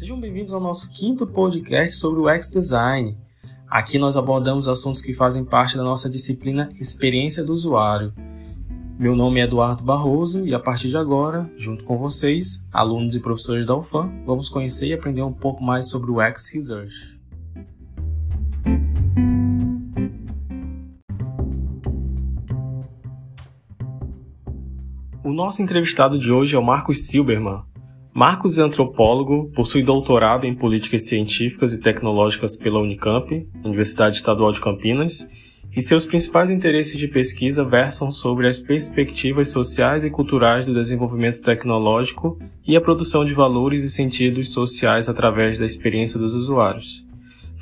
Sejam bem-vindos ao nosso quinto podcast sobre o UX Design. Aqui nós abordamos assuntos que fazem parte da nossa disciplina Experiência do Usuário. Meu nome é Eduardo Barroso e a partir de agora, junto com vocês, alunos e professores da UFAM, vamos conhecer e aprender um pouco mais sobre o UX Research. O nosso entrevistado de hoje é o Marcos Silberman. Marcos é antropólogo, possui doutorado em políticas científicas e tecnológicas pela Unicamp, Universidade Estadual de Campinas, e seus principais interesses de pesquisa versam sobre as perspectivas sociais e culturais do desenvolvimento tecnológico e a produção de valores e sentidos sociais através da experiência dos usuários.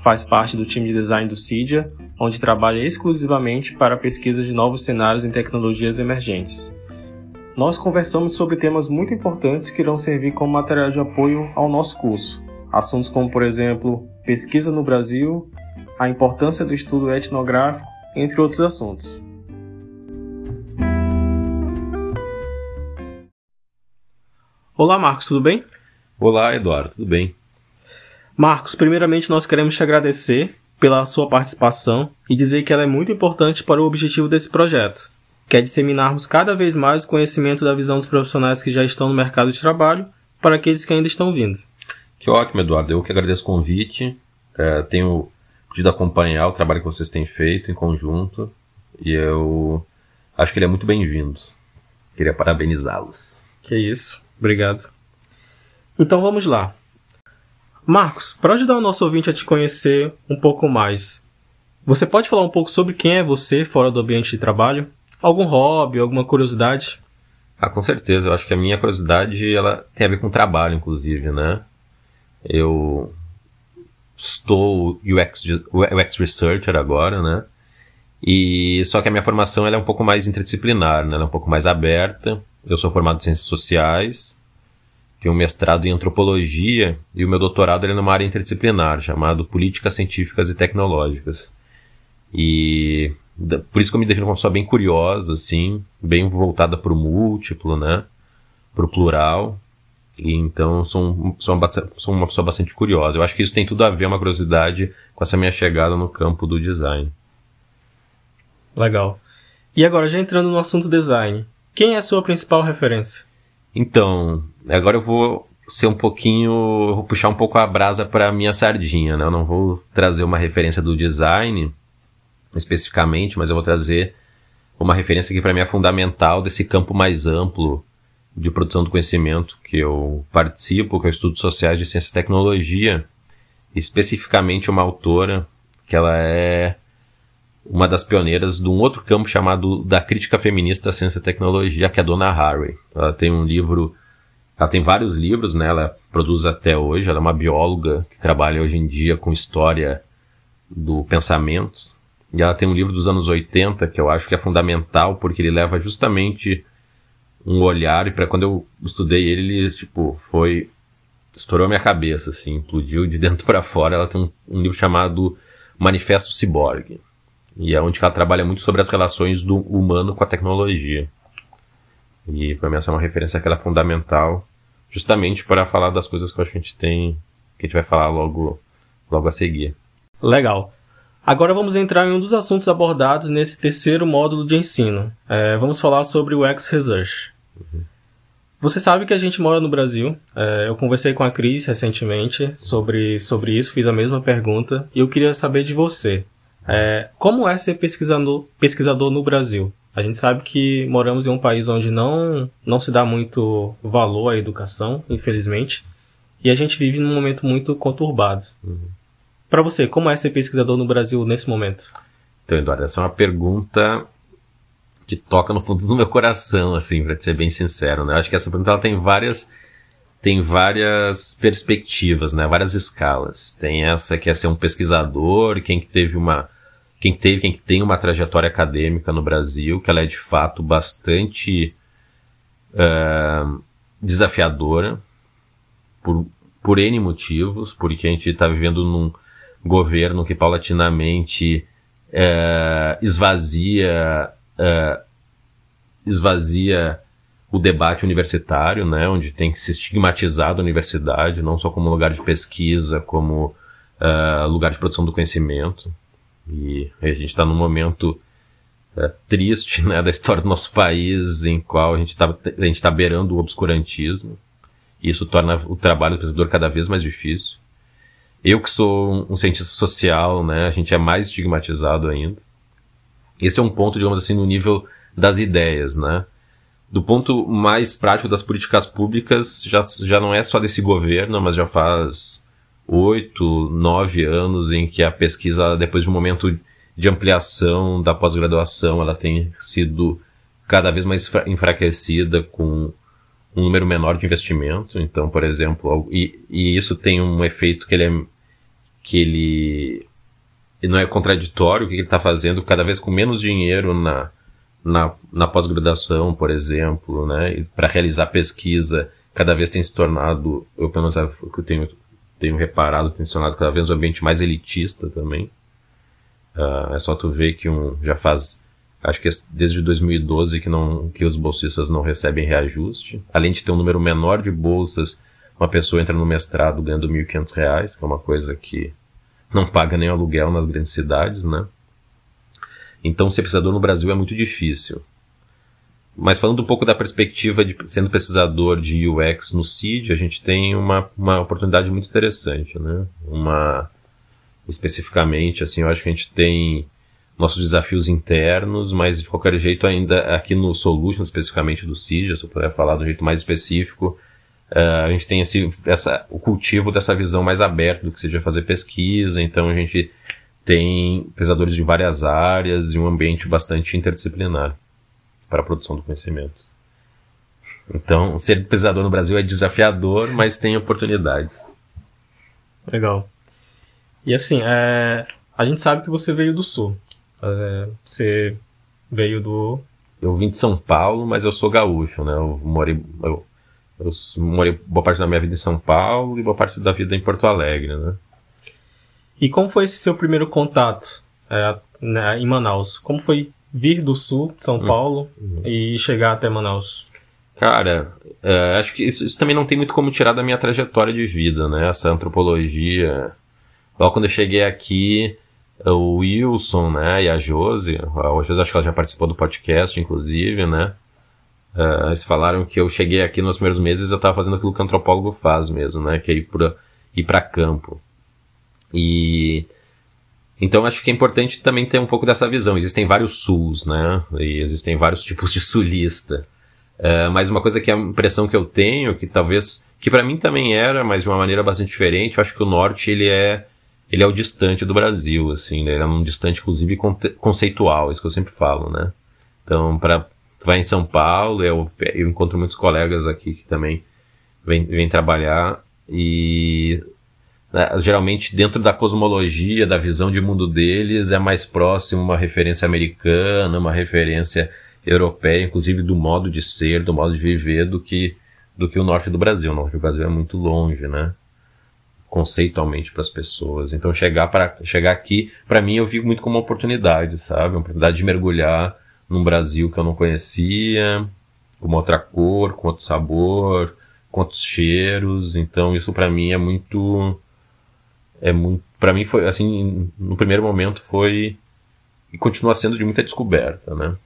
Faz parte do time de design do CIDIA, onde trabalha exclusivamente para a pesquisa de novos cenários em tecnologias emergentes. Nós conversamos sobre temas muito importantes que irão servir como material de apoio ao nosso curso. Assuntos como, por exemplo, pesquisa no Brasil, a importância do estudo etnográfico, entre outros assuntos. Olá, Marcos, tudo bem? Olá, Eduardo, tudo bem? Marcos, primeiramente nós queremos te agradecer pela sua participação e dizer que ela é muito importante para o objetivo desse projeto, que é disseminarmos cada vez mais o conhecimento da visão dos profissionais que já estão no mercado de trabalho para aqueles que ainda estão vindo. Que ótimo, Eduardo. Eu que agradeço o convite. É, tenho podido acompanhar o trabalho que vocês têm feito em conjunto e eu acho que ele é muito bem-vindo. Queria parabenizá-los. Que isso. Obrigado. Então vamos lá. Marcos, para ajudar o nosso ouvinte a te conhecer um pouco mais, você pode falar um pouco sobre quem é você fora do ambiente de trabalho? Algum hobby, alguma curiosidade? Ah, com certeza. Eu acho que a minha curiosidade ela tem a ver com trabalho, inclusive, né? Eu estou UX, UX Researcher agora, né? E só que a minha formação ela é um pouco mais interdisciplinar, né? Ela é um pouco mais aberta. Eu sou formado em ciências sociais, tenho um mestrado em antropologia e o meu doutorado é numa área interdisciplinar chamado políticas científicas e tecnológicas. E por isso que eu me defino como uma pessoa bem curiosa, assim, bem voltada para o múltiplo, né? Para o plural. E então sou, sou, uma, sou uma pessoa bastante curiosa. Eu acho que isso tem tudo a ver, uma curiosidade, com essa minha chegada no campo do design. Legal. E agora, já entrando no assunto design, quem é a sua principal referência? Então, agora eu vou ser um pouquinho. Vou puxar um pouco a brasa para minha sardinha, né? Eu não vou trazer uma referência do design especificamente, mas eu vou trazer uma referência que para mim é fundamental desse campo mais amplo de produção do conhecimento que eu participo, que é o Estudos Sociais de Ciência e Tecnologia, especificamente uma autora que ela é uma das pioneiras de um outro campo chamado da crítica feminista à ciência e tecnologia, que é a Donna Haraway. Ela tem um livro, ela tem vários livros, né? Ela produz até hoje, ela é uma bióloga que trabalha hoje em dia com história do pensamento, e ela tem um livro dos anos 80 que eu acho que é fundamental porque ele leva justamente um olhar e para quando eu estudei ele, ele tipo foi estourou a minha cabeça assim, implodiu de dentro para fora. Ela tem um, um, livro chamado Manifesto Cyborg e é onde ela trabalha muito sobre as relações do humano com a tecnologia. E para mim essa é uma referência que é fundamental, justamente para falar das coisas que eu acho que a gente tem, que a gente vai falar logo logo a seguir. Legal. Agora vamos entrar em um dos assuntos abordados nesse terceiro módulo de ensino. É, vamos falar sobre o X-Research. Uhum. Você sabe que a gente mora no Brasil. É, eu conversei com a Cris recentemente sobre, sobre isso, fiz a mesma pergunta e eu queria saber de você. É, como é ser pesquisador, pesquisador no Brasil? A gente sabe que moramos em um país onde não, não se dá muito valor à educação, infelizmente, e a gente vive num momento muito conturbado. Uhum. Para você, como é ser pesquisador no Brasil nesse momento? Então, Eduardo, essa é uma pergunta que toca no fundo do meu coração, assim, para ser bem sincero, né? Eu acho que essa pergunta ela tem várias tem várias perspectivas, né? Várias escalas. Tem essa que é ser um pesquisador, quem que teve uma quem teve, quem tem uma trajetória acadêmica no Brasil, que ela é de fato bastante uh, desafiadora por, por N motivos, porque a gente está vivendo num, governo que paulatinamente é, esvazia, é, esvazia o debate universitário, né, onde tem que se estigmatizar a universidade, não só como lugar de pesquisa, como uh, lugar de produção do conhecimento. E a gente está num momento uh, triste né, da história do nosso país, em qual a gente está tá beirando o obscurantismo. E isso torna o trabalho do pesquisador cada vez mais difícil. Eu que sou um cientista social, né, a gente é mais estigmatizado ainda. Esse é um ponto, digamos assim, no nível das ideias, né? Do ponto mais prático das políticas públicas, já, já não é só desse governo, mas já faz oito, nove anos em que a pesquisa, depois de um momento de ampliação da pós-graduação, ela tem sido cada vez mais enfraquecida com um número menor de investimento. Então, por exemplo, e, e isso tem um efeito que ele é, que ele, não é contraditório, o que ele está fazendo cada vez com menos dinheiro na, na, na pós-graduação, por exemplo, né, para realizar pesquisa, cada vez tem se tornado, eu pelo menos é o que eu tenho tenho reparado, tem se tornado cada vez um ambiente mais elitista também. Uh, é só tu ver que um, já faz, acho que é desde 2012 que, não, que os bolsistas não recebem reajuste. Além de ter um número menor de bolsas, uma pessoa entra no mestrado ganhando R$ 1.500, que é uma coisa que não paga nem aluguel nas grandes cidades, né? Então, ser pesquisador no Brasil é muito difícil. Mas falando um pouco da perspectiva de sendo pesquisador de UX no CID, a gente tem uma, uma oportunidade muito interessante, né? Uma, especificamente, assim, eu acho que a gente tem nossos desafios internos, mas de qualquer jeito ainda aqui no Solution, especificamente do CID, se eu puder falar de um jeito mais específico, uh, a gente tem esse, essa, o cultivo dessa visão mais aberta do que seja fazer pesquisa, então a gente tem pesquisadores de várias áreas e um ambiente bastante interdisciplinar para a produção do conhecimento. Então, ser pesquisador no Brasil é desafiador, mas tem oportunidades. Legal. E assim, é, a gente sabe que você veio do Sul. É, você veio do. Eu vim de São Paulo, mas eu sou gaúcho, né? Eu morei, eu, eu morei boa parte da minha vida em São Paulo e boa parte da vida em Porto Alegre, né? E como foi esse seu primeiro contato é, né, em Manaus? Como foi vir do sul de São hum. Paulo uhum. e chegar até Manaus? Cara, é, acho que isso, isso, também não tem muito como tirar da minha trajetória de vida, né? Essa antropologia. Logo quando eu cheguei aqui, o Wilson, né, e a Josi, a Josi acho que ela já participou do podcast, inclusive, né? Uh, eles falaram que eu cheguei aqui nos primeiros meses eu estava fazendo aquilo que o antropólogo faz mesmo, né? Que é ir para ir para campo. E então acho que é importante também ter um pouco dessa visão. Existem vários sus, né? E existem vários tipos de sulista. Uh, mas uma coisa que é a impressão que eu tenho, que talvez, que para mim também era, mas de uma maneira bastante diferente, eu acho que o norte ele é, ele é o distante do Brasil, assim, né? ele é um distante inclusive conceitual, isso que eu sempre falo, né? Então, para vai em São Paulo, eu, eu encontro muitos colegas aqui que também vêm, vêm trabalhar e né, geralmente dentro da cosmologia, da visão de mundo deles, é mais próximo uma referência americana, uma referência europeia, inclusive do modo de ser, do modo de viver, do que, do que o norte do Brasil. O norte do Brasil é muito longe, né? Conceitualmente para as pessoas. Então chegar para chegar aqui, para mim eu vi muito como uma oportunidade, sabe? Uma oportunidade de mergulhar num Brasil que eu não conhecia, com outra cor, com outro sabor, com outros cheiros. Então isso para mim é muito é muito, para mim foi assim, no primeiro momento foi e continua sendo de muita descoberta, né?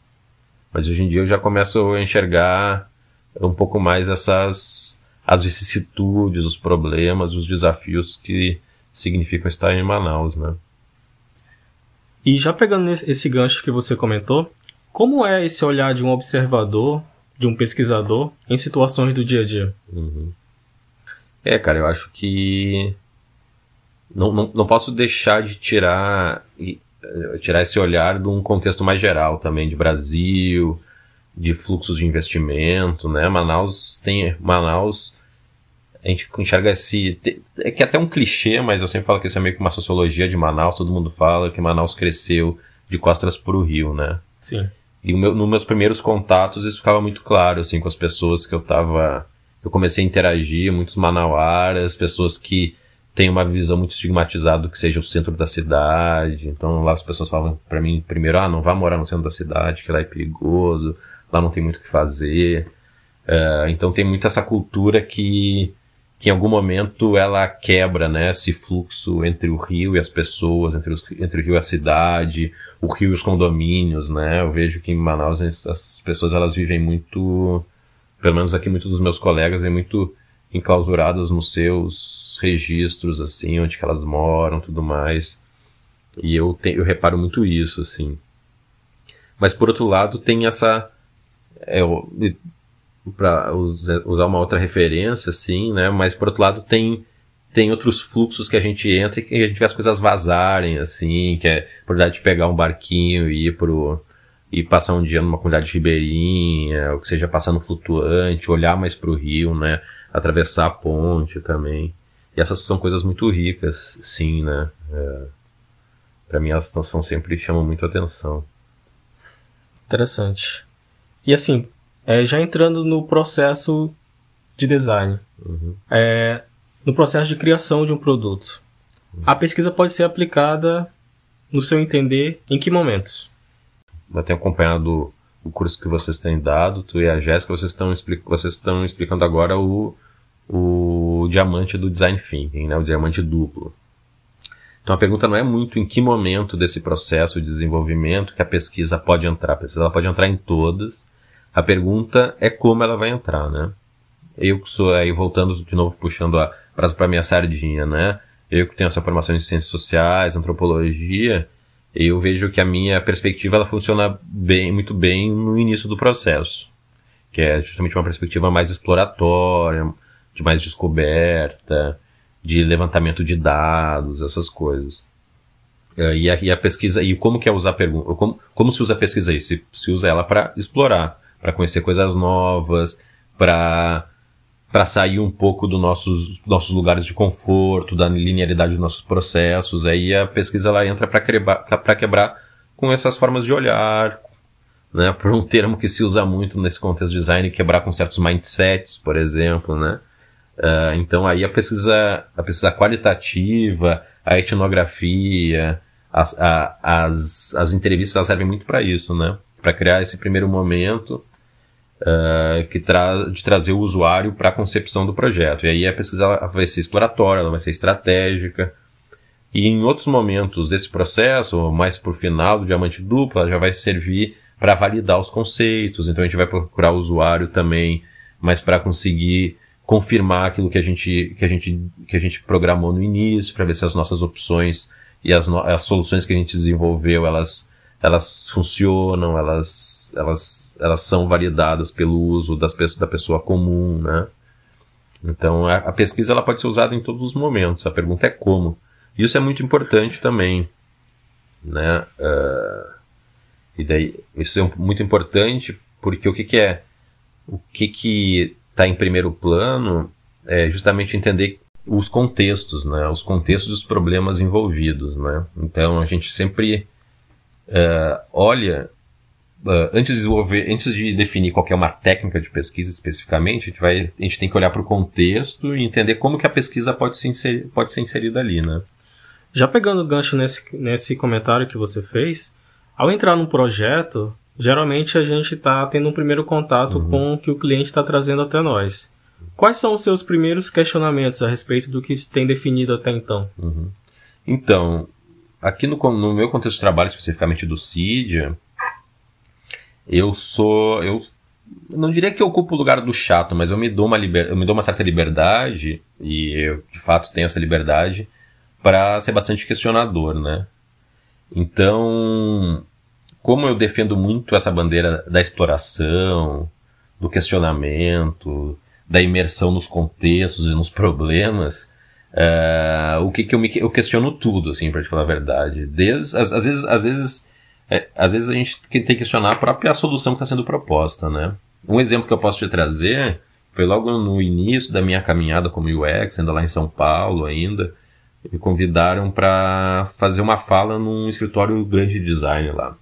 Mas hoje em dia eu já começo a enxergar um pouco mais essas as vicissitudes, os problemas, os desafios que significam estar em Manaus, né? E já pegando esse gancho que você comentou, como é esse olhar de um observador, de um pesquisador, em situações do dia a dia? Uhum. É, cara, eu acho que não, não, não posso deixar de tirar, eh, tirar esse olhar de um contexto mais geral também, de Brasil, de fluxos de investimento, né? Manaus tem. Manaus. A gente enxerga esse. É que é até um clichê, mas eu sempre falo que isso é meio que uma sociologia de Manaus, todo mundo fala que Manaus cresceu de costas para o Rio, né? Sim. E meu, nos meus primeiros contatos isso ficava muito claro, assim, com as pessoas que eu tava. Eu comecei a interagir, muitos manauaras, pessoas que tem uma visão muito estigmatizada do que seja o centro da cidade. Então lá as pessoas falam para mim primeiro, ah, não vá morar no centro da cidade, que lá é perigoso, lá não tem muito o que fazer. Uh, então tem muito essa cultura que, que em algum momento ela quebra né, esse fluxo entre o rio e as pessoas, entre, os, entre o rio e a cidade, o rio e os condomínios, né? Eu vejo que em Manaus as pessoas elas vivem muito, pelo menos aqui muitos dos meus colegas, vivem muito enclausuradas nos seus registros, assim, onde que elas moram, tudo mais. E eu, te, eu reparo muito isso, assim. Mas por outro lado tem essa... É, para usar uma outra referência, assim, né? Mas por outro lado tem tem outros fluxos que a gente entra e que a gente vê as coisas vazarem, assim, que é a oportunidade de pegar um barquinho e ir pro e passar um dia numa comunidade ribeirinha, ou que seja passando flutuante, olhar mais para o rio, né? Atravessar a ponte também. E essas são coisas muito ricas, sim, né? É, para mim elas são sempre chamam muito atenção. Interessante. E assim, é, já entrando no processo de design, uhum. é, no processo de criação de um produto, uhum. a pesquisa pode ser aplicada, no seu entender, em que momentos? Eu tenho acompanhado o curso que vocês têm dado, tu e a Jéssica, vocês estão, vocês estão explicando agora o, o diamante do design thinking, né? o diamante duplo. Então a pergunta não é muito em que momento desse processo de desenvolvimento que a pesquisa pode entrar. A pesquisa ela pode entrar em todas, a pergunta é como ela vai entrar, né? Eu que sou aí voltando de novo puxando a frase para minha sardinha, né? Eu que tenho essa formação em ciências sociais, antropologia, eu vejo que a minha perspectiva ela funciona bem, muito bem no início do processo, que é justamente uma perspectiva mais exploratória, de mais descoberta, de levantamento de dados, essas coisas. É, e a, e a pesquisa, e como que é usar a pergunta, como, como se usa a pesquisa aí? Se, se usa ela para explorar para conhecer coisas novas, para para sair um pouco dos nossos, nossos lugares de conforto, da linearidade dos nossos processos. Aí a pesquisa ela entra para quebrar, quebrar com essas formas de olhar, né? Por um termo que se usa muito nesse contexto de design, quebrar com certos mindsets, por exemplo, né? Uh, então aí a pesquisa, a pesquisa qualitativa, a etnografia, as, a, as, as entrevistas servem muito para isso, né? Para criar esse primeiro momento uh, que tra de trazer o usuário para a concepção do projeto. E aí a pesquisa vai ser exploratória, ela vai ser estratégica. E em outros momentos desse processo, mais por final do diamante duplo, ela já vai servir para validar os conceitos. Então a gente vai procurar o usuário também, mas para conseguir confirmar aquilo que a gente que a gente que a gente programou no início, para ver se as nossas opções e as, as soluções que a gente desenvolveu elas elas funcionam, elas, elas, elas são validadas pelo uso das, da pessoa comum, né? Então, a, a, pesquisa ela pode ser usada em todos os momentos. A pergunta é como. Isso é muito importante também, né? Uh, e daí, isso é muito importante porque o que, que é? O que que está em primeiro plano é justamente entender os contextos, né? Os contextos dos problemas envolvidos, né? Então, a gente sempre uh, olha, uh, antes de desenvolver, antes de definir qual é uma técnica de pesquisa especificamente, a gente, vai, a gente tem que olhar para o contexto e entender como que a pesquisa pode ser, inser, pode ser inserida ali, né? Já pegando o gancho nesse, nesse comentário que você fez, ao entrar num projeto, geralmente a gente está tendo um primeiro contato uhum. com o que o cliente está trazendo até nós. Quais são os seus primeiros questionamentos a respeito do que se tem definido até então? Uhum. Então, aqui no, no meu contexto de trabalho, especificamente do CID, eu sou. Eu não diria que eu ocupo o lugar do chato, mas eu me dou uma, liber, eu me dou uma certa liberdade, e eu de fato tenho essa liberdade, para ser bastante questionador, né? Então, como eu defendo muito essa bandeira da exploração, do questionamento, da imersão nos contextos e nos problemas, Uh, o que, que eu me eu questiono tudo, assim, para te falar a verdade. Desde, às, às vezes, às vezes, é, às vezes a gente tem que questionar a própria solução que está sendo proposta, né? Um exemplo que eu posso te trazer foi logo no início da minha caminhada como UX, ainda lá em São Paulo ainda, me convidaram para fazer uma fala num escritório grande de design lá.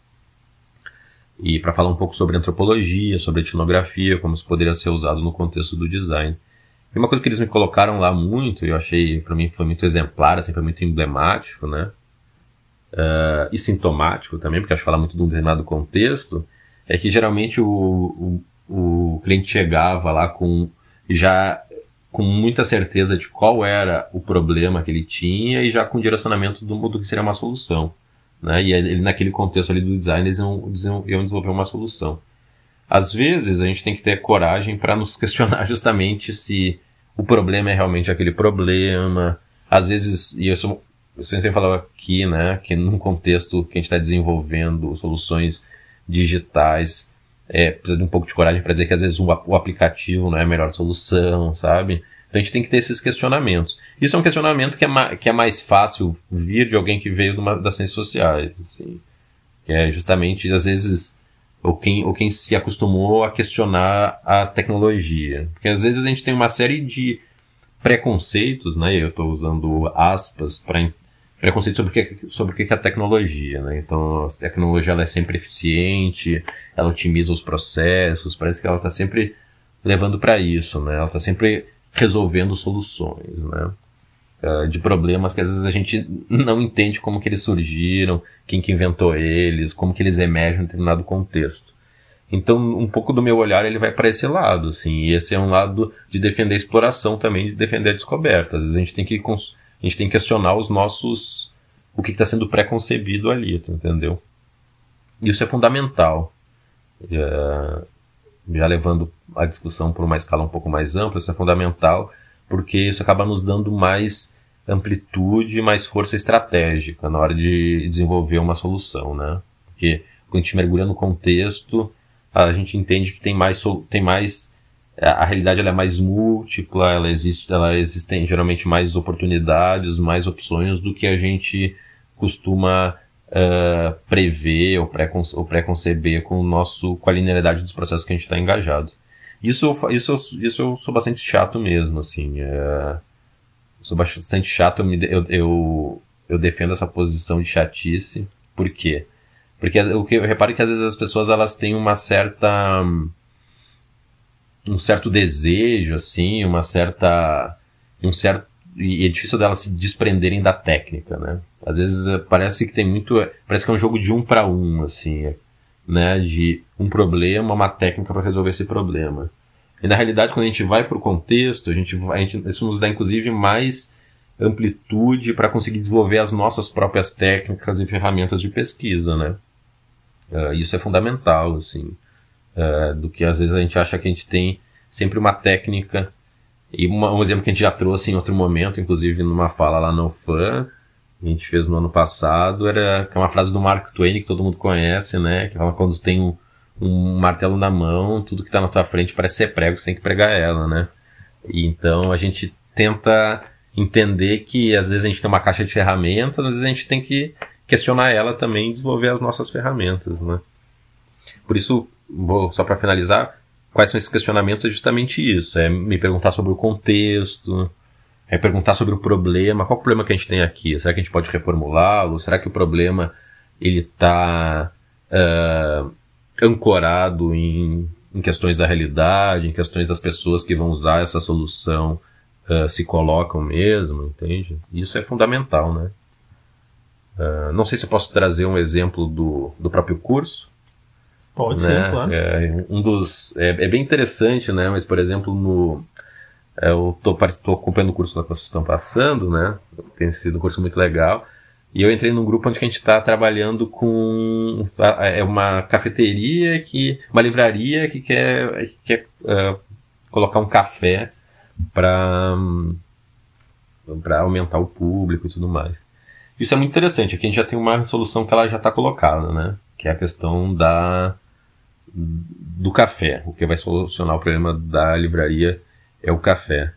E para falar um pouco sobre antropologia, sobre etnografia, como isso poderia ser usado no contexto do design. E uma coisa que eles me colocaram lá muito, eu achei, para mim foi muito exemplar, assim, foi muito emblemático, né? Uh, e sintomático também, porque acho que fala muito de um determinado contexto, é que geralmente o, o, o cliente chegava lá com já com muita certeza de qual era o problema que ele tinha e já com direcionamento do, do que seria uma solução. Né? E ele, naquele contexto ali do design, eles iam, iam desenvolver uma solução. Às vezes, a gente tem que ter coragem para nos questionar justamente se o problema é realmente aquele problema. Às vezes, e sou, eu sempre falava aqui, né, que num contexto que a gente está desenvolvendo soluções digitais, é, precisa de um pouco de coragem para dizer que às vezes o, o, aplicativo não é a melhor solução, sabe? Então a gente tem que ter esses questionamentos. Isso é um questionamento que é, que é mais fácil vir de alguém que veio uma, das ciências sociais, assim. Que é justamente, às vezes, ou quem, ou quem se acostumou a questionar a tecnologia. Porque às vezes a gente tem uma série de preconceitos, né? Eu estou usando aspas para preconceito sobre o que, sobre o que é a tecnologia, né? Então, a tecnologia ela é sempre eficiente, ela otimiza os processos, parece que ela está sempre levando para isso, né? Ela está sempre resolvendo soluções, né? Uh, de problemas que às vezes a gente não entende como que eles surgiram, quem que inventou eles, como que eles emergem em determinado contexto. Então, um pouco do meu olhar ele vai para esse lado, assim, e esse é um lado de defender a exploração também, de defender a descoberta. Às vezes a gente tem que a gente tem que questionar os nossos. o que está sendo pré-concebido ali, tu entendeu? Isso é fundamental. É, já levando a discussão por uma escala um pouco mais ampla, isso é fundamental, porque isso acaba nos dando mais amplitude, mais força estratégica na hora de desenvolver uma solução, né? Porque quando a gente mergulha no contexto, a gente entende que tem mais, tem mais a realidade ela é mais múltipla, ela existe, ela existem geralmente mais oportunidades, mais opções do que a gente costuma uh, prever ou, preconce ou preconceber com o nosso com a linearidade dos processos que a gente está engajado. Isso, isso, isso eu sou bastante chato mesmo, assim. É, sou bastante chato, eu, eu, eu, defendo essa posição de chatice. Por quê? Porque o que eu reparo é que às vezes as pessoas elas têm uma certa um certo desejo, assim, uma certa. um certo. E é difícil delas se desprenderem da técnica, né? Às vezes eh, parece que tem muito. Parece que é um jogo de um para um, assim, né? De um problema, uma técnica para resolver esse problema. E na realidade, quando a gente vai para o contexto, a gente, a gente, isso nos dá inclusive mais amplitude para conseguir desenvolver as nossas próprias técnicas e ferramentas de pesquisa, né? Uh, isso é fundamental, assim uh, do que às vezes a gente acha que a gente tem sempre uma técnica. E uma, um exemplo que a gente já trouxe em outro momento, inclusive numa fala lá no fã, a gente fez no ano passado, era que é uma frase do Mark Twain que todo mundo conhece, né? Que fala quando tem um, um martelo na mão, tudo que está na tua frente parece ser prego, você tem que pregar ela, né? E então a gente tenta entender que às vezes a gente tem uma caixa de ferramentas, às vezes a gente tem que questionar ela também e desenvolver as nossas ferramentas, né? Por isso, vou, só para finalizar, quais são esses questionamentos é justamente isso. É me perguntar sobre o contexto, é perguntar sobre o problema, qual o problema que a gente tem aqui? Será que a gente pode reformulá-lo? Será que o problema ele está uh, ancorado em, em, questões da realidade, em questões das pessoas que vão usar essa solução uh, se colocam mesmo, entende? Isso é fundamental, né? Uh, não sei se eu posso trazer um exemplo do, do próprio curso, Pode né? ser, claro. É, um dos, é, é, bem interessante, né? Mas, por exemplo, no, é, eu estou acompanhando o curso que vocês estão passando, né? Tem sido um curso muito legal. E eu entrei num grupo onde a gente está trabalhando com é uma cafeteria que uma livraria que quer, que quer uh, colocar um café para para aumentar o público e tudo mais. Isso é muito interessante. Aqui a gente já tem uma solução que ela já está colocada, né? Que é a questão da do café. O que vai solucionar o problema da livraria é o café.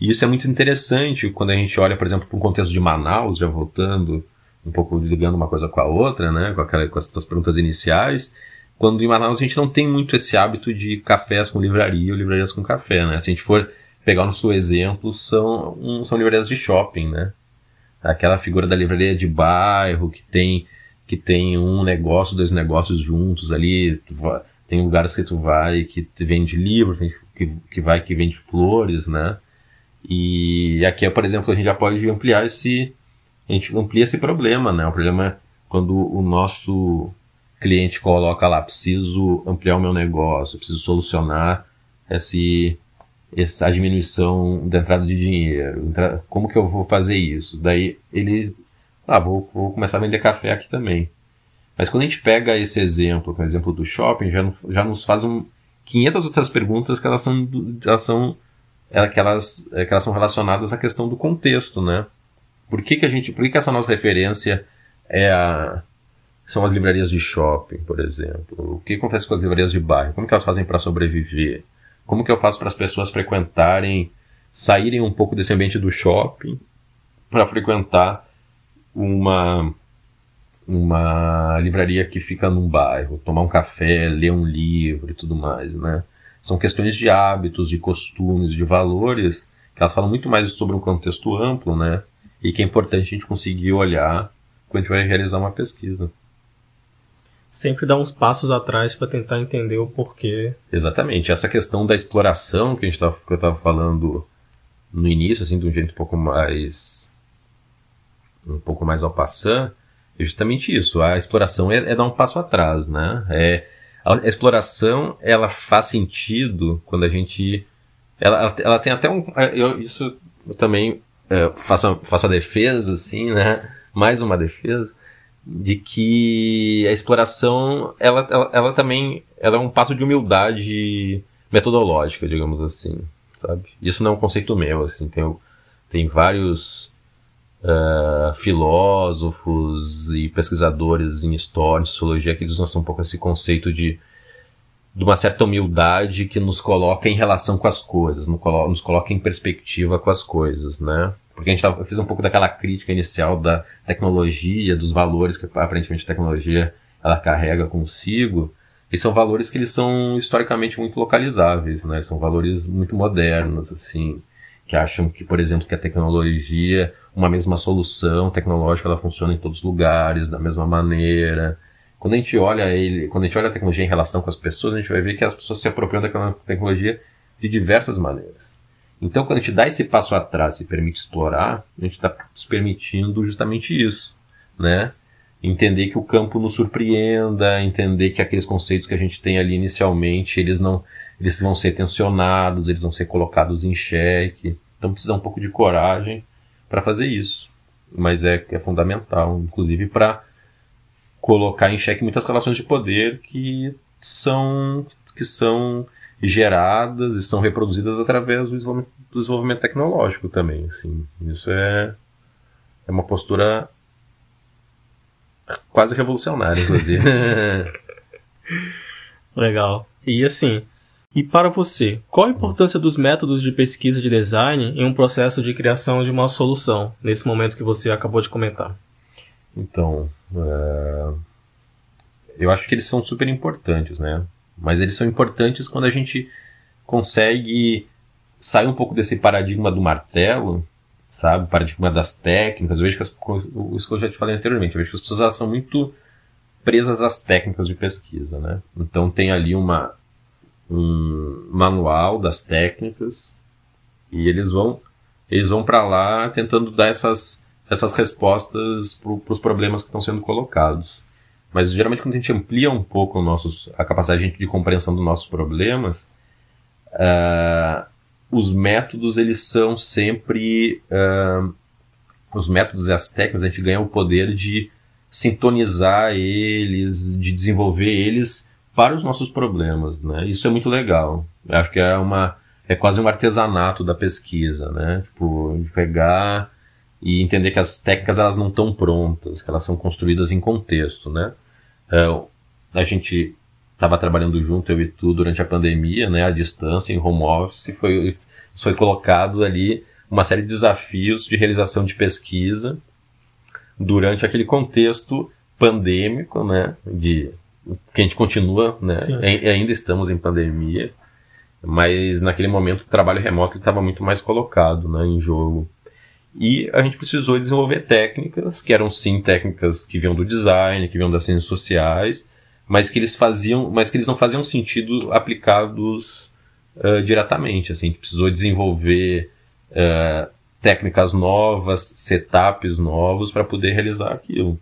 E isso é muito interessante quando a gente olha, por exemplo, para um contexto de Manaus, já voltando um pouco ligando uma coisa com a outra, né, com, aquela, com as suas perguntas iniciais. Quando em Manaus a gente não tem muito esse hábito de cafés com livraria ou livrarias com café, né? Se a gente for pegar o nosso exemplo, são, um, são livrarias de shopping, né? Aquela figura da livraria de bairro que tem que tem um negócio, dois negócios juntos ali, tem lugares que tu vai que vende livros, que, que vai que vende flores, né? E aqui, por exemplo, a gente já pode ampliar esse. A gente amplia esse problema, né? O problema é quando o nosso cliente coloca lá, preciso ampliar o meu negócio, preciso solucionar esse, essa diminuição da entrada de dinheiro, como que eu vou fazer isso? Daí ele, ah, vou, vou começar a vender café aqui também. Mas quando a gente pega esse exemplo, o exemplo do shopping, já, já nos faz um, 500 outras perguntas que elas são, elas são, é, que elas, é, que elas são relacionadas à questão do contexto, né? Por que, que a gente, por que, que essa nossa referência é a, são as livrarias de shopping, por exemplo? O que acontece com as livrarias de bairro? Como que elas fazem para sobreviver? Como que eu faço para as pessoas frequentarem, saírem um pouco desse ambiente do shopping para frequentar uma uma livraria que fica num bairro, tomar um café, ler um livro e tudo mais, né? São questões de hábitos, de costumes, de valores, que elas falam muito mais sobre um contexto amplo, né? E que é importante a gente conseguir olhar quando a gente vai realizar uma pesquisa. Sempre dar uns passos atrás para tentar entender o porquê. Exatamente. Essa questão da exploração que, a gente tava, que eu estava falando no início, assim, de um jeito um pouco mais. um pouco mais ao passar é justamente isso. A exploração é, é dar um passo atrás, né? É, a, a, exploração, ela faz sentido quando a gente... Ela, ela, tem até um... Eu, isso eu também é, faço, faço a defesa, assim, né? Mais uma defesa de que a exploração, ela, ela, ela também ela é um passo de humildade metodológica, digamos assim, sabe? Isso não é um conceito meu, assim, tem, tem vários uh, filósofos e pesquisadores em história, em sociologia, que eles lançam um pouco esse conceito de, de uma certa humildade que nos coloca em relação com as coisas, nos coloca em perspectiva com as coisas, né? Porque a gente tava, eu fiz um pouco daquela crítica inicial da tecnologia, dos valores que aparentemente a tecnologia ela carrega consigo, e são valores que eles são historicamente muito localizáveis, né? São valores muito modernos, assim, que acham que, por exemplo, que a tecnologia uma mesma solução tecnológica, ela funciona em todos os lugares, da mesma maneira. Quando a gente olha ele, quando a gente olha a tecnologia em relação com as pessoas, a gente vai ver que as pessoas se apropriam daquela tecnologia de diversas maneiras. Então, quando a gente dá esse passo atrás e permite explorar, a gente está se permitindo justamente isso, né? Entender que o campo nos surpreenda, entender que aqueles conceitos que a gente tem ali inicialmente, eles não, eles vão ser tensionados, eles vão ser colocados em xeque. Então, precisa um pouco de coragem para fazer isso. Mas é, é fundamental, inclusive para colocar em xeque muitas relações de poder que são, que são geradas e são reproduzidas através do desenvolvimento, do desenvolvimento tecnológico também. Assim. Isso é, é uma postura quase revolucionária, inclusive. Legal. E assim, e para você, qual a importância dos métodos de pesquisa de design em um processo de criação de uma solução, nesse momento que você acabou de comentar? Então, é... eu acho que eles são super importantes, né? Mas eles são importantes quando a gente consegue sair um pouco desse paradigma do martelo, sabe? Paradigma das técnicas. Eu vejo que as, isso que eu já te falei anteriormente, eu vejo que as pessoas são muito presas às técnicas de pesquisa, né? Então tem ali uma um manual das técnicas e eles vão eles vão para lá tentando dar essas essas respostas para os problemas que estão sendo colocados. Mas geralmente quando a gente amplia um pouco nossos, a capacidade de compreensão dos nossos problemas, uh, os métodos eles são sempre uh, os métodos e as técnicas a gente ganha o poder de sintonizar eles, de desenvolver eles para os nossos problemas, né? Isso é muito legal. Eu acho que é uma é quase um artesanato da pesquisa, né? Tipo, de pegar e entender que as técnicas elas não estão prontas, que elas são construídas em contexto, né? É, a gente estava trabalhando junto eu e tu durante a pandemia, né? À distância, em home office, foi foi colocado ali uma série de desafios de realização de pesquisa durante aquele contexto pandêmico, né? De que a gente continua, né? Ainda estamos em pandemia, mas naquele momento o trabalho remoto estava muito mais colocado né, em jogo. E a gente precisou desenvolver técnicas, que eram sim técnicas que vinham do design, que vinham das ciências sociais, mas que eles faziam, mas que eles não faziam sentido aplicados uh, diretamente. Assim, a gente precisou desenvolver uh, técnicas novas, setups novos para poder realizar aquilo.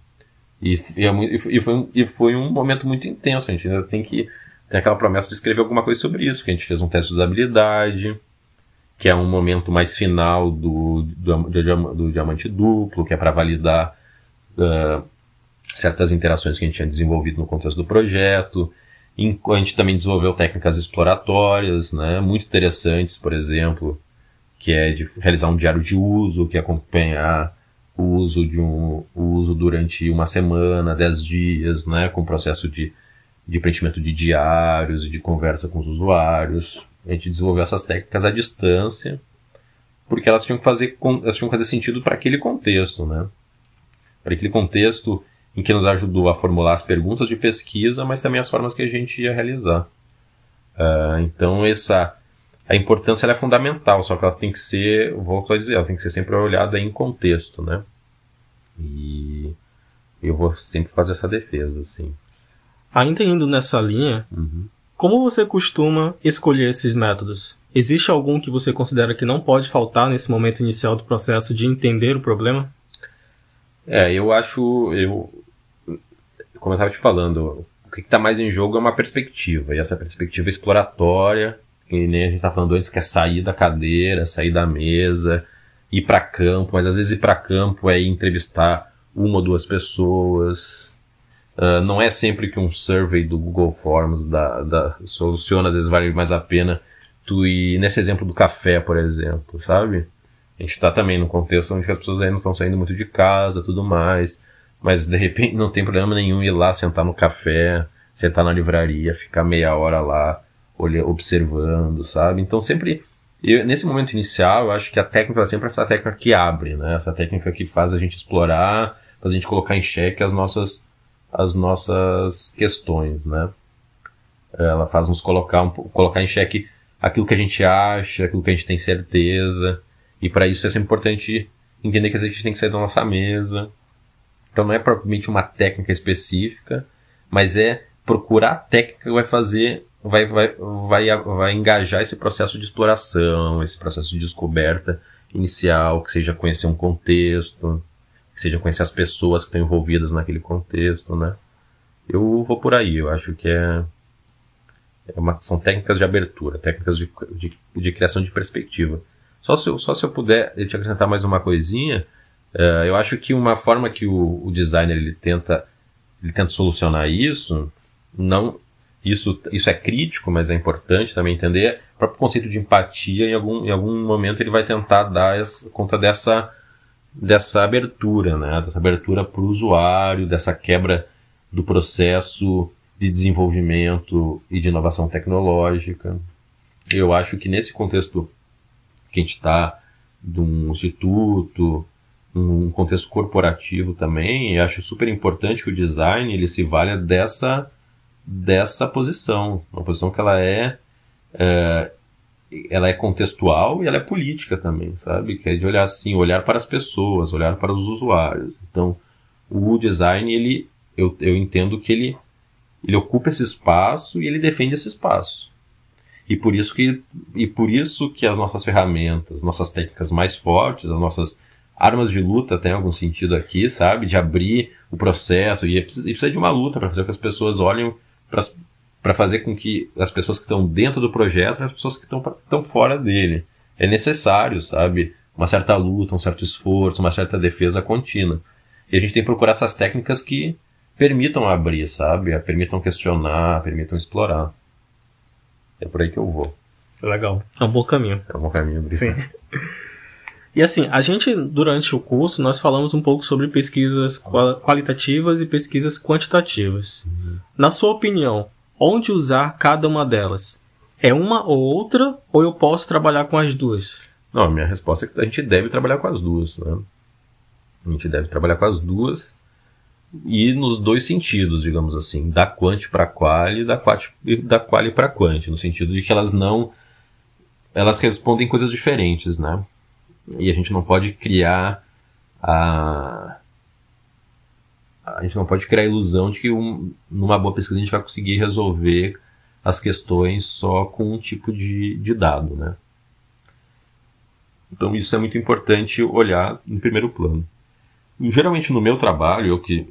E, e, é e, foi, um, e foi um momento muito intenso. A gente ainda tem que. Tem aquela promessa de escrever alguma coisa sobre isso, que a gente fez um teste de usabilidade, que é um momento mais final do, do, do, do diamante duplo, que é para validar uh, certas interações que a gente tinha desenvolvido no contexto do projeto. A gente também desenvolveu técnicas exploratórias, né, muito interessantes, por exemplo, que é de realizar um diário de uso, que é acompanhar o uso de um o uso durante uma semana, dez dias, né, com processo de, de preenchimento de diários e de conversa com os usuários. A gente desenvolveu essas técnicas à distância, porque elas tinham que fazer, elas tinham que fazer sentido para aquele contexto, né? Para aquele contexto em que nos ajudou a formular as perguntas de pesquisa, mas também as formas que a gente ia realizar. Uh, então essa a importância é fundamental, só que ela tem que ser, volto a dizer, ela tem que ser sempre olhada em contexto, né? E eu vou sempre fazer essa defesa, assim. Ainda indo nessa linha, uhum. como você costuma escolher esses métodos? Existe algum que você considera que não pode faltar nesse momento inicial do processo de entender o problema? É, eu acho, eu, como eu estava te falando, o que está mais em jogo é uma perspectiva, e essa perspectiva exploratória, que nem a gente estava falando antes, que é sair da cadeira, sair da mesa, ir para campo, mas às vezes ir para campo é entrevistar uma ou duas pessoas. Uh, não é sempre que um survey do Google Forms da, da, soluciona, às vezes vale mais a pena tu ir nesse exemplo do café, por exemplo, sabe? A gente está também num contexto onde as pessoas ainda não estão saindo muito de casa, tudo mais mas de repente não tem problema nenhum ir lá sentar no café, sentar na livraria, ficar meia hora lá olhando, observando, sabe? Então sempre eu, nesse momento inicial, eu acho que a técnica é sempre essa técnica que abre, né? Essa técnica que faz a gente explorar, faz a gente colocar em xeque as nossas as nossas questões, né? Ela faz nos colocar um, colocar em xeque aquilo que a gente acha, aquilo que a gente tem certeza. E para isso é sempre importante entender que a gente tem que sair da nossa mesa, então não é propriamente uma técnica específica, mas é procurar a técnica que vai fazer, vai, vai, vai, vai engajar esse processo de exploração, esse processo de descoberta inicial, que seja conhecer um contexto, que seja conhecer as pessoas que estão envolvidas naquele contexto, né? Eu vou por aí, eu acho que é, é uma, são técnicas de abertura, técnicas de, de, de criação de perspectiva. Só se, eu, só se eu puder te acrescentar mais uma coisinha, Uh, eu acho que uma forma que o, o, designer ele tenta, ele tenta solucionar isso, não isso, isso é crítico, mas é importante também entender o próprio conceito de empatia. Em algum, em algum momento ele vai tentar dar essa, conta dessa, dessa abertura, né? dessa abertura para o usuário, dessa quebra do processo de desenvolvimento e de inovação tecnológica. Eu acho que nesse contexto que a gente está, de um instituto, um contexto corporativo também, acho super importante que o design ele se valha dessa, dessa posição, uma posição que ela é, é ela é contextual e ela é política também, sabe? Que é de olhar assim, olhar para as pessoas, olhar para os usuários. Então, o design, ele, eu, eu entendo que ele, ele ocupa esse espaço e ele defende esse espaço. E por isso que, e por isso que as nossas ferramentas, nossas técnicas mais fortes, as nossas armas de luta tem algum sentido aqui, sabe? De abrir o processo. E, precisa, e precisa de uma luta para fazer com que as pessoas olhem para fazer com que as pessoas que estão dentro do projeto e as pessoas que estão fora dele. É necessário, sabe? Uma certa luta, um certo esforço, uma certa defesa contínua. E a gente tem que procurar essas técnicas que permitam abrir, sabe? Permitam questionar, permitam explorar. É por aí que eu vou. Legal. É um bom caminho. É um bom caminho, Brito. Sim. E assim, a gente, durante o curso, nós falamos um pouco sobre pesquisas qualitativas e pesquisas quantitativas. Na sua opinião, onde usar cada uma delas? É uma ou outra, ou eu posso trabalhar com as duas? Não, a minha resposta é que a gente deve trabalhar com as duas, né? A gente deve trabalhar com as duas e nos dois sentidos, digamos assim, da quant para qual e da quali, da quali para quant, no sentido de que elas não elas respondem coisas diferentes, né? E a gente não pode criar a. A gente não pode criar a ilusão de que um, numa boa pesquisa a gente vai conseguir resolver as questões só com um tipo de, de dado, né? Então isso é muito importante olhar em primeiro plano. Geralmente no meu trabalho, eu que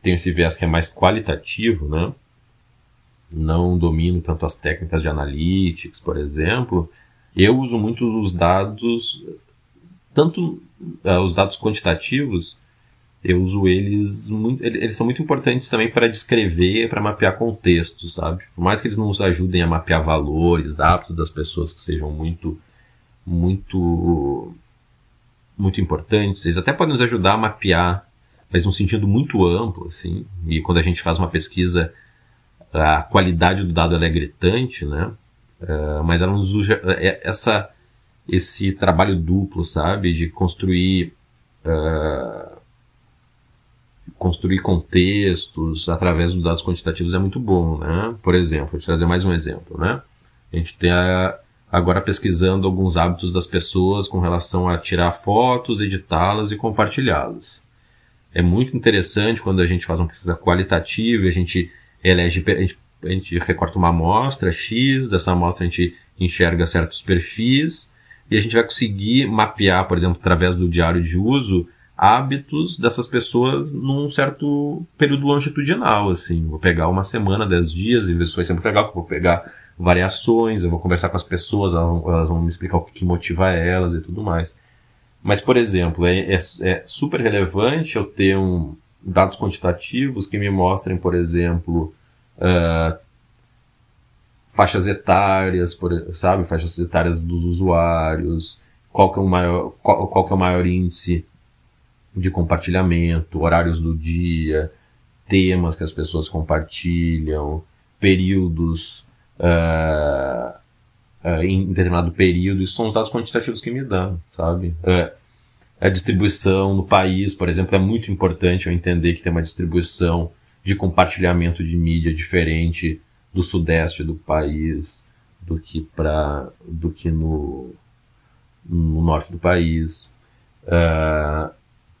tenho esse viés que é mais qualitativo, né? Não domino tanto as técnicas de analytics, por exemplo. Eu uso muito os dados, tanto uh, os dados quantitativos, eu uso eles muito, eles são muito importantes também para descrever, para mapear contextos, sabe? Por mais que eles não nos ajudem a mapear valores, hábitos das pessoas que sejam muito muito muito importantes, eles até podem nos ajudar a mapear, mas num sentido muito amplo, assim. E quando a gente faz uma pesquisa, a qualidade do dado é gritante, né? Uh, mas ela nos usa, é, essa esse trabalho duplo, sabe, de construir uh, construir contextos através dos dados quantitativos é muito bom, né? Por exemplo, vou te trazer mais um exemplo, né? A gente tem agora pesquisando alguns hábitos das pessoas com relação a tirar fotos, editá-las e compartilhá-las. É muito interessante quando a gente faz uma pesquisa qualitativa a gente elege, a gente, a gente recorta uma amostra X, dessa amostra a gente enxerga certos perfis e a gente vai conseguir mapear, por exemplo, através do diário de uso, hábitos dessas pessoas num certo período longitudinal, assim. Vou pegar uma semana, dez dias, e isso vai ser muito legal, vou pegar variações, eu vou conversar com as pessoas, elas vão me explicar o que, motiva elas e tudo mais. Mas, por exemplo, é, é, é super relevante eu ter um, dados quantitativos que me mostrem, por exemplo, uh, faixas etárias, por, sabe, faixas etárias dos usuários, qual que é o maior, qual, qual que é o maior índice de compartilhamento, horários do dia, temas que as pessoas compartilham, períodos uh, uh, em determinado período, isso são os dados quantitativos que me dão, sabe? Uh, a distribuição no país, por exemplo, é muito importante eu entender que tem uma distribuição de compartilhamento de mídia diferente do sudeste do país do que para do que no, no norte do país. Uh,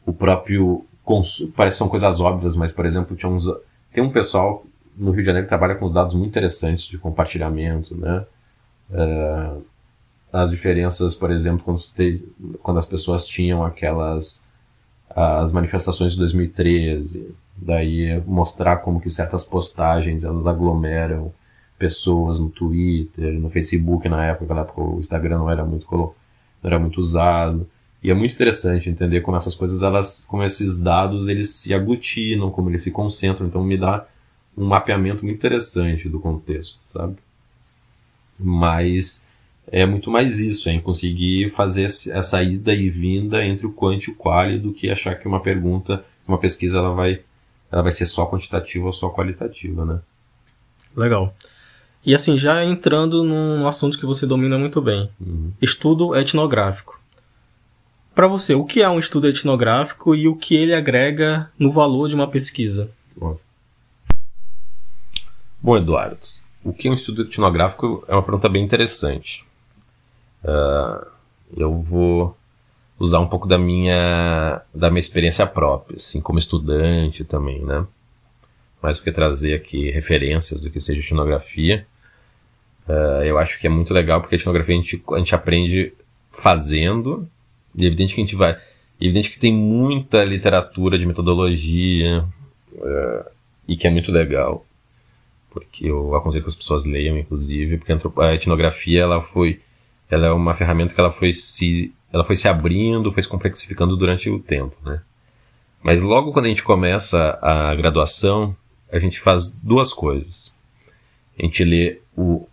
o próprio parece são coisas óbvias, mas por exemplo tinha uns, tem um pessoal no Rio de Janeiro que trabalha com os dados muito interessantes de compartilhamento, né? Uh, as diferenças, por exemplo, quando, te, quando as pessoas tinham aquelas as manifestações de 2013, daí mostrar como que certas postagens elas aglomeram pessoas no Twitter, no Facebook na época, na época o Instagram não era muito não era muito usado. E é muito interessante entender como essas coisas, elas, como esses dados, eles se aglutinam, como eles se concentram. Então me dá um mapeamento muito interessante do contexto, sabe? Mas é muito mais isso, em conseguir fazer essa ida e vinda entre o quant e o quali do que achar que uma pergunta, uma pesquisa, ela vai, ela vai ser só quantitativa ou só qualitativa, né? Legal. E assim, já entrando num assunto que você domina muito bem, uhum. estudo etnográfico. Para você, o que é um estudo etnográfico e o que ele agrega no valor de uma pesquisa? Bom, Bom Eduardo, o que é um estudo etnográfico é uma pergunta bem interessante. Uh, eu vou usar um pouco da minha da minha experiência própria, assim, como estudante também, né? Mais do que trazer aqui referências do que seja etnografia. Uh, eu acho que é muito legal porque a etnografia a gente, a gente aprende fazendo e é evidente que a gente vai. É evidente que tem muita literatura de metodologia uh, e que é muito legal. Porque eu aconselho que as pessoas leiam, inclusive, porque a etnografia ela foi. Ela é uma ferramenta que ela foi se. Ela foi se abrindo, foi se complexificando durante o tempo, né? Mas logo quando a gente começa a graduação, a gente faz duas coisas. A gente lê o,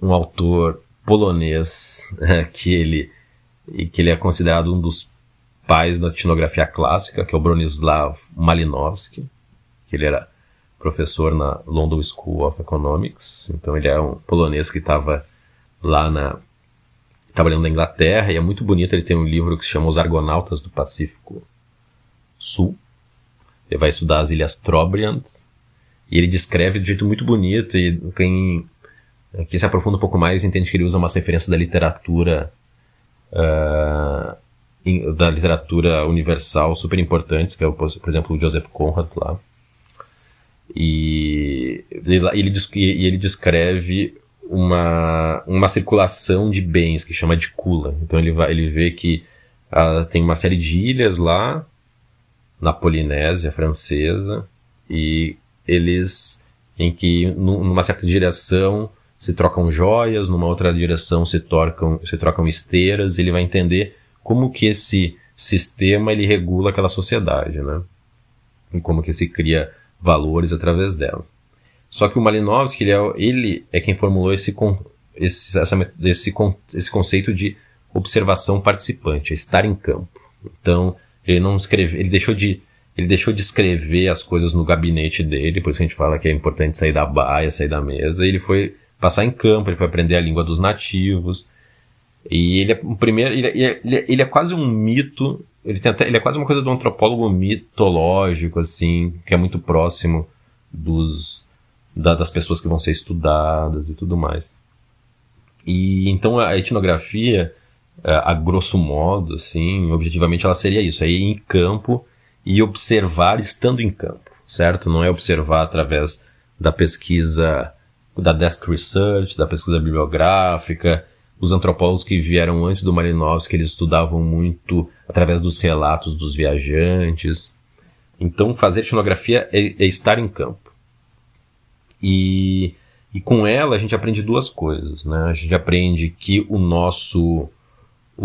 um autor polonês que ele que ele é considerado um dos pais da etnografia clássica, que é o Bronislaw Malinowski, que ele era professor na London School of Economics, então ele é um polonês que estava lá na trabalhando na Inglaterra e é muito bonito, ele tem um livro que se chama Os Argonautas do Pacífico Sul. Ele vai estudar as ilhas Trobriand e ele descreve de jeito muito bonito e quem, quem se aprofunda um pouco mais entende que ele usa umas referências da literatura uh, da literatura universal super importantes, que é, por exemplo, o Joseph Conrad lá. E ele, ele, e ele descreve uma, uma circulação de bens que chama de Kula. Então ele, vai, ele vê que uh, tem uma série de ilhas lá na Polinésia francesa e eles em que numa certa direção se trocam joias, numa outra direção se trocam, se trocam esteiras, ele vai entender como que esse sistema ele regula aquela sociedade, né? E como que se cria valores através dela. Só que o Malinowski, ele é, ele é quem formulou esse, esse, essa, esse, esse conceito de observação participante, é estar em campo. Então, ele não escreve, ele deixou de ele deixou de escrever as coisas no gabinete dele, por isso a gente fala que é importante sair da baia, sair da mesa. Ele foi passar em campo, ele foi aprender a língua dos nativos. E ele é o primeiro, ele, é, ele, é, ele é quase um mito, ele, tem até, ele é quase uma coisa do antropólogo mitológico, assim, que é muito próximo dos, da, das pessoas que vão ser estudadas e tudo mais. E então a etnografia, é, a grosso modo, assim, objetivamente ela seria isso, é ir em campo e observar estando em campo, certo? Não é observar através da pesquisa, da desk research, da pesquisa bibliográfica. Os antropólogos que vieram antes do Malinowski, eles estudavam muito através dos relatos dos viajantes. Então, fazer etnografia é, é estar em campo. E, e com ela a gente aprende duas coisas, né? A gente aprende que o nosso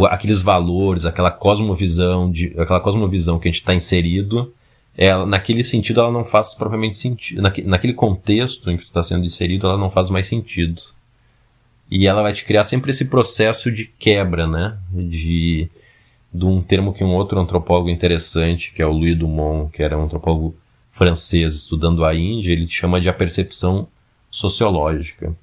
aqueles valores, aquela cosmovisão, de, aquela cosmovisão que a gente está inserido, ela, naquele sentido ela não faz propriamente sentido. Naque, naquele contexto em que está sendo inserido, ela não faz mais sentido. E ela vai te criar sempre esse processo de quebra, né? De, de um termo que um outro antropólogo interessante, que é o Louis Dumont, que era um antropólogo francês estudando a Índia, ele chama de a percepção sociológica.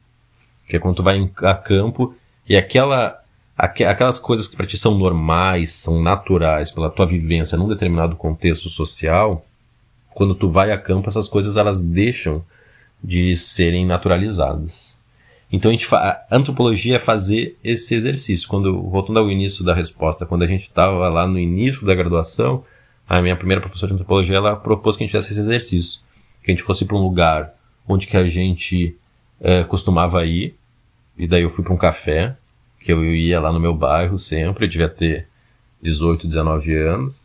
Que é quando tu vai a campo e aquela aquelas coisas que para ti são normais, são naturais pela tua vivência num determinado contexto social, quando tu vai a campo, essas coisas elas deixam de serem naturalizadas. Então a, gente a antropologia é fazer esse exercício. Quando voltando ao início da resposta, quando a gente estava lá no início da graduação, a minha primeira professora de antropologia ela propôs que a gente fizesse esse exercício, que a gente fosse para um lugar onde que a gente é, costumava ir, e daí eu fui para um café que eu ia lá no meu bairro sempre, eu devia ter 18, 19 anos,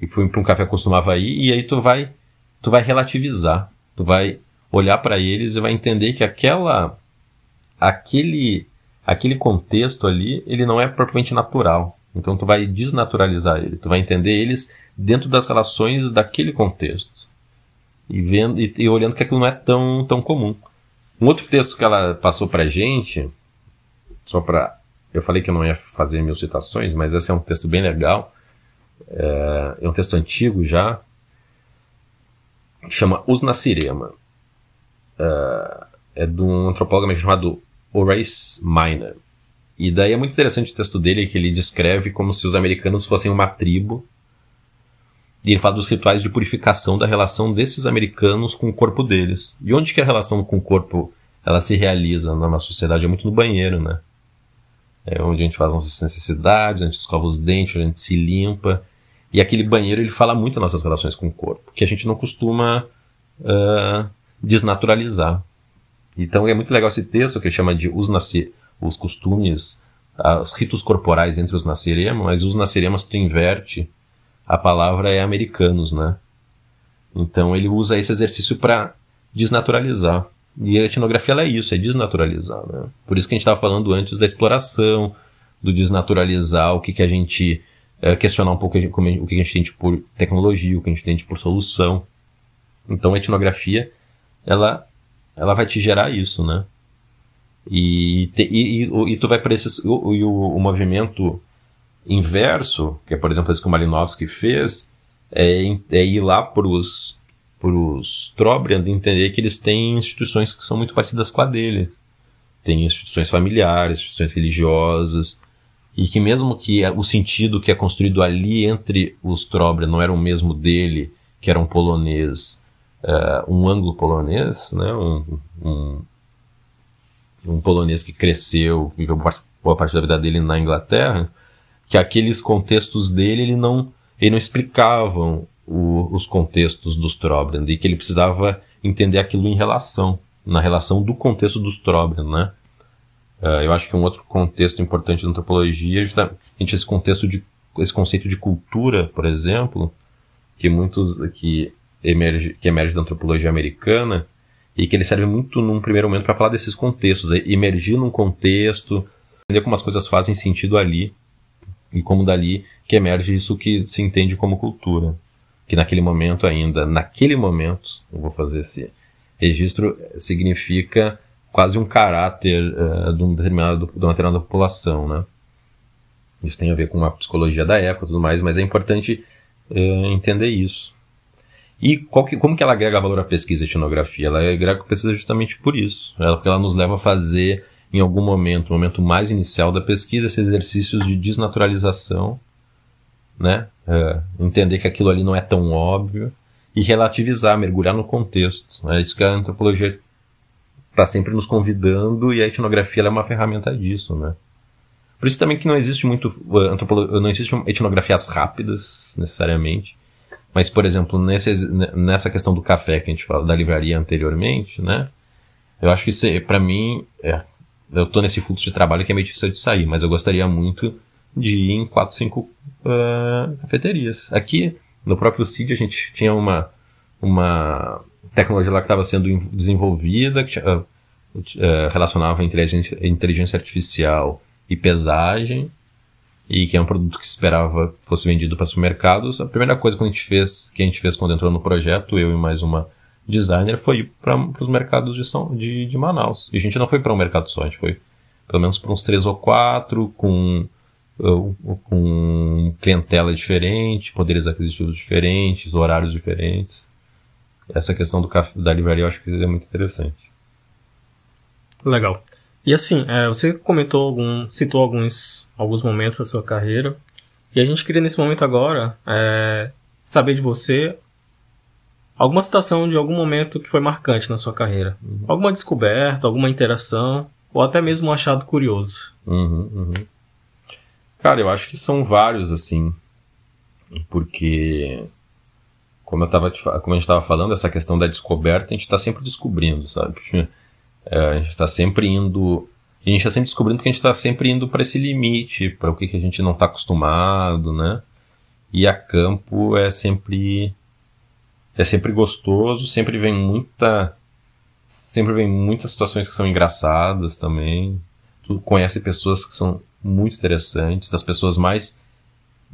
e fui para um café que costumava ir, e aí tu vai, tu vai relativizar, tu vai olhar para eles e vai entender que aquela, aquele, aquele contexto ali, ele não é propriamente natural. Então tu vai desnaturalizar ele, tu vai entender eles dentro das relações daquele contexto. E vendo e, e olhando que aquilo não é tão, tão comum. Um outro texto que ela passou pra gente, só para eu falei que eu não ia fazer mil citações, mas esse é um texto bem legal. É, é um texto antigo já. Chama Os Nasirema. É, é de um antropólogo chamado Horace Miner. E daí é muito interessante o texto dele, que ele descreve como se os americanos fossem uma tribo. E ele fala dos rituais de purificação da relação desses americanos com o corpo deles. E onde que a relação com o corpo ela se realiza na nossa sociedade? É muito no banheiro, né? é onde a gente faz nossas necessidades, a gente escova os dentes, a gente se limpa. E aquele banheiro ele fala muito nossas relações com o corpo, que a gente não costuma uh, desnaturalizar. Então é muito legal esse texto que ele chama de os, nascer, os costumes, os ritos corporais entre os nasceremas, mas os nasceremas tu inverte, a palavra é americanos, né? Então ele usa esse exercício para desnaturalizar. E a etnografia é isso, é desnaturalizar. Né? Por isso que a gente estava falando antes da exploração, do desnaturalizar, o que, que a gente. É, questionar um pouco como, o que a gente entende por tecnologia, o que a gente entende por solução. Então a etnografia, ela, ela vai te gerar isso, né? E, e, e, e, tu vai para esse. O, o, o, movimento inverso, que é, por exemplo, esse que o Malinowski fez, é, é ir lá para os Trobriand entender que eles têm instituições que são muito parecidas com a dele. Tem instituições familiares, instituições religiosas, e que mesmo que o sentido que é construído ali entre os Trobriand não era o mesmo dele, que era um polonês, uh, um anglo-polonês, né, um, um, um, polonês que cresceu, viveu boa parte da vida dele na Inglaterra, que aqueles contextos dele ele não, ele não explicavam o, os contextos dos Trobriand e que ele precisava entender aquilo em relação, na relação do contexto dos Trobriand, né? Uh, eu acho que um outro contexto importante da antropologia é justamente esse contexto de esse conceito de cultura, por exemplo, que muitos que emerge, que emerge da antropologia americana e que ele serve muito num primeiro momento para falar desses contextos, é emergir num contexto, entender como as coisas fazem sentido ali e como dali que emerge isso que se entende como cultura. Que naquele momento ainda, naquele momento, eu vou fazer esse registro, significa quase um caráter uh, de, um determinado, de uma determinada população, né? Isso tem a ver com a psicologia da época e tudo mais, mas é importante uh, entender isso. E que, como que ela agrega valor à pesquisa e etnografia? Ela agrega pesquisa justamente por isso. Ela, porque ela nos leva a fazer, em algum momento, no momento mais inicial da pesquisa, esses exercícios de desnaturalização, né? É, entender que aquilo ali não é tão óbvio e relativizar, mergulhar no contexto. É isso que a antropologia está sempre nos convidando e a etnografia é uma ferramenta disso, né? Por isso também que não existe muito antropologia, não existe etnografias rápidas necessariamente. Mas, por exemplo, nesse, nessa questão do café que a gente fala da livraria anteriormente, né? Eu acho que para mim, é, eu tô nesse fluxo de trabalho que é meio difícil de sair, mas eu gostaria muito de ir em 4, 5 uh, cafeterias. Aqui, no próprio CID, a gente tinha uma, uma tecnologia lá que estava sendo desenvolvida, que uh, uh, relacionava inteligência, inteligência artificial e pesagem, e que é um produto que esperava fosse vendido para supermercados, a primeira coisa que a gente fez, que a gente fez quando entrou no projeto, eu e mais uma designer, foi ir para os mercados de, São, de, de Manaus. E a gente não foi para um mercado só, a gente foi pelo menos para uns três ou quatro, com, uh, com clientela diferente, poderes aquisitivos diferentes, horários diferentes. Essa questão do da livraria eu acho que é muito interessante. Legal. E assim, é, você comentou algum, citou alguns, alguns momentos da sua carreira. E a gente queria nesse momento agora é, saber de você alguma citação de algum momento que foi marcante na sua carreira. Uhum. Alguma descoberta, alguma interação, ou até mesmo um achado curioso. Uhum, uhum. Cara, eu acho que são vários, assim. Porque, como, eu tava, como a gente estava falando, essa questão da descoberta, a gente está sempre descobrindo, sabe? É, a gente está sempre indo. A gente está sempre descobrindo que a gente está sempre indo para esse limite, para o que, que a gente não está acostumado, né? E a campo é sempre. É sempre gostoso, sempre vem muita. Sempre vem muitas situações que são engraçadas também. Tu conhece pessoas que são muito interessantes, das pessoas mais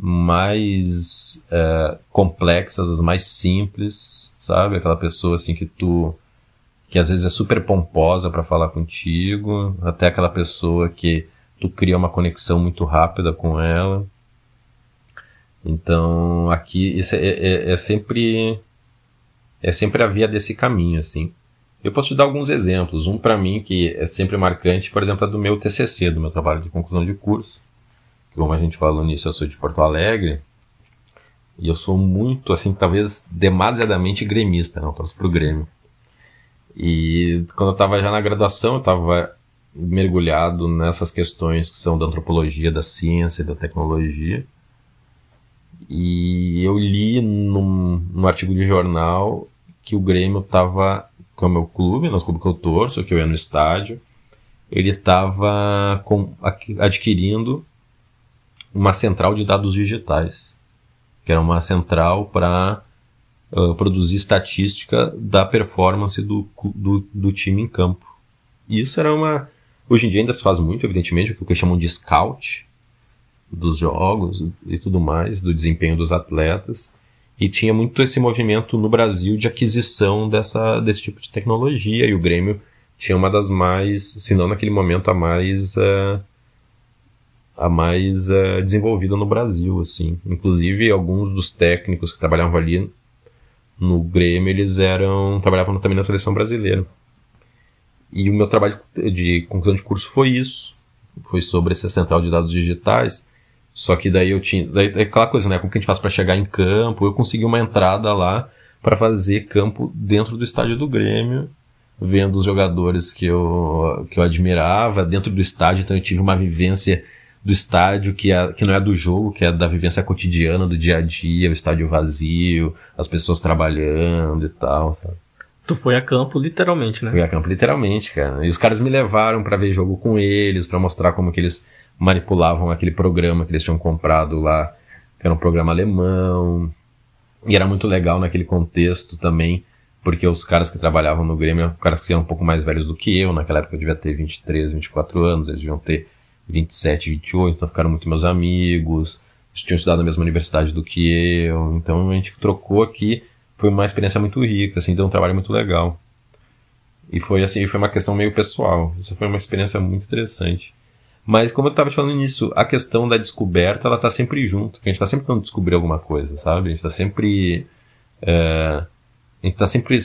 mais é, complexas, as mais simples, sabe? Aquela pessoa assim que tu que às vezes é super pomposa para falar contigo, até aquela pessoa que tu cria uma conexão muito rápida com ela. Então, aqui isso é, é, é sempre é sempre a via desse caminho, assim. Eu posso te dar alguns exemplos. Um para mim que é sempre marcante, por exemplo, é do meu TCC, do meu trabalho de conclusão de curso. Como a gente falou nisso, eu sou de Porto Alegre. E eu sou muito, assim, talvez demasiadamente gremista, não né? torço pro Grêmio. E quando eu estava já na graduação, eu estava mergulhado nessas questões que são da antropologia, da ciência, da tecnologia. E eu li num, num artigo de jornal que o Grêmio estava com o meu clube, no clube que eu torço, que eu ia no estádio, ele estava adquirindo uma central de dados digitais, que era uma central para uh, produzir estatística da performance do, do, do, time em campo. E isso era uma. Hoje em dia ainda se faz muito, evidentemente, o que chamam de scout dos jogos e tudo mais, do desempenho dos atletas. E tinha muito esse movimento no Brasil de aquisição dessa, desse tipo de tecnologia, e o Grêmio tinha uma das mais, se não naquele momento, a mais. Uh, a mais uh, desenvolvida no Brasil, assim. Inclusive, alguns dos técnicos que trabalhavam ali no Grêmio, eles eram trabalhavam também na seleção brasileira. E o meu trabalho de conclusão de curso foi isso. Foi sobre essa central de dados digitais. Só que daí eu tinha. Daí, é aquela coisa, né? Como que a gente faz para chegar em campo? Eu consegui uma entrada lá para fazer campo dentro do estádio do Grêmio, vendo os jogadores que eu, que eu admirava dentro do estádio. Então eu tive uma vivência do estádio que, é, que não é do jogo, que é da vivência cotidiana, do dia a dia, o estádio vazio, as pessoas trabalhando e tal, sabe? Tu foi a campo literalmente, né? Fui a campo literalmente, cara. E os caras me levaram para ver jogo com eles, para mostrar como que eles manipulavam aquele programa que eles tinham comprado lá, que era um programa alemão. E era muito legal naquele contexto também, porque os caras que trabalhavam no Grêmio eram caras que eram um pouco mais velhos do que eu. Naquela época eu devia ter 23, 24 anos, eles deviam ter 27, 28, então ficaram muito meus amigos. Eles tinham estudado na mesma universidade do que eu, então a gente trocou aqui. Foi uma experiência muito rica, assim, deu um trabalho muito legal. E foi assim, foi uma questão meio pessoal. Isso foi uma experiência muito interessante. Mas como eu estava te falando nisso, a questão da descoberta, ela tá sempre junto. A gente está sempre tentando descobrir alguma coisa, sabe? A gente está sempre... É, a gente tá sempre...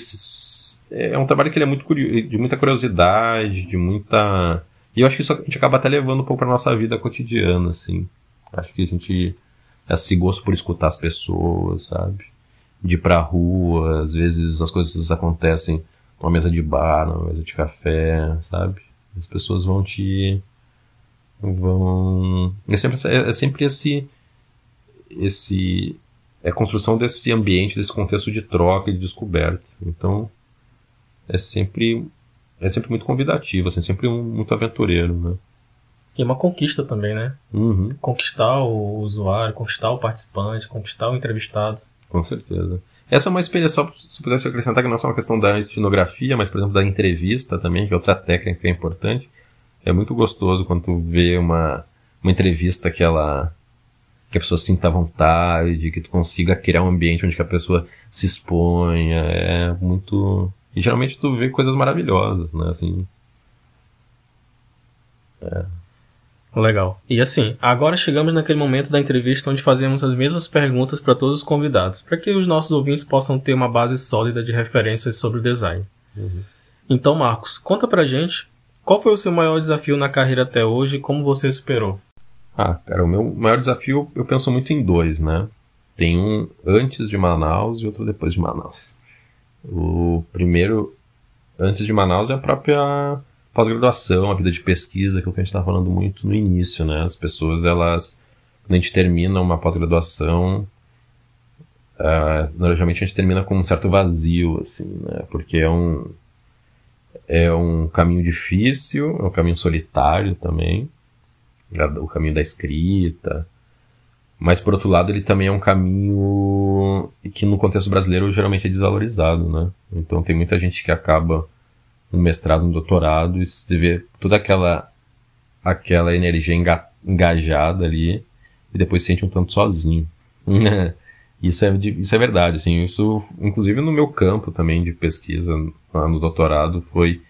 É um trabalho que ele é muito de muita curiosidade, de muita... E eu acho que isso a gente acaba até levando um pouco para nossa vida cotidiana, assim. Acho que a gente... Esse gosto por escutar as pessoas, sabe? De ir pra rua, às vezes as coisas acontecem numa mesa de bar, numa mesa de café, sabe? As pessoas vão te vão é sempre é, sempre esse esse é a construção desse ambiente, desse contexto de troca e de descoberta. Então é sempre é sempre muito convidativo, assim, sempre um, muito aventureiro, né? E é uma conquista também, né? Uhum. Conquistar o usuário, conquistar o participante, conquistar o entrevistado. Com certeza. Essa é uma experiência, só se pudesse acrescentar que não é só uma questão da etnografia, mas, por exemplo, da entrevista também, que é outra técnica que é importante. É muito gostoso quando tu vê uma, uma entrevista que ela que a pessoa sinta vontade, que tu consiga criar um ambiente onde a pessoa se exponha, é muito... E geralmente tu vê coisas maravilhosas, né, assim... É. Legal. E assim, agora chegamos naquele momento da entrevista onde fazemos as mesmas perguntas para todos os convidados, para que os nossos ouvintes possam ter uma base sólida de referências sobre o design. Uhum. Então, Marcos, conta pra gente qual foi o seu maior desafio na carreira até hoje e como você superou? Ah, cara, o meu maior desafio eu penso muito em dois, né? Tem um antes de Manaus e outro depois de Manaus. O primeiro, antes de Manaus, é a própria pós-graduação, a vida de pesquisa, aquilo que a gente estava falando muito no início, né? As pessoas, elas, quando a gente termina uma pós-graduação, uh, normalmente a gente termina com um certo vazio, assim, né? Porque é um, é um caminho difícil, é um caminho solitário também, o caminho da escrita, mas por outro lado ele também é um caminho que no contexto brasileiro geralmente é desvalorizado, né? Então tem muita gente que acaba um mestrado, um doutorado, e você vê toda aquela, aquela energia enga, engajada ali, e depois se sente um tanto sozinho. isso, é, isso é verdade, assim, isso, inclusive no meu campo também de pesquisa, no doutorado, foi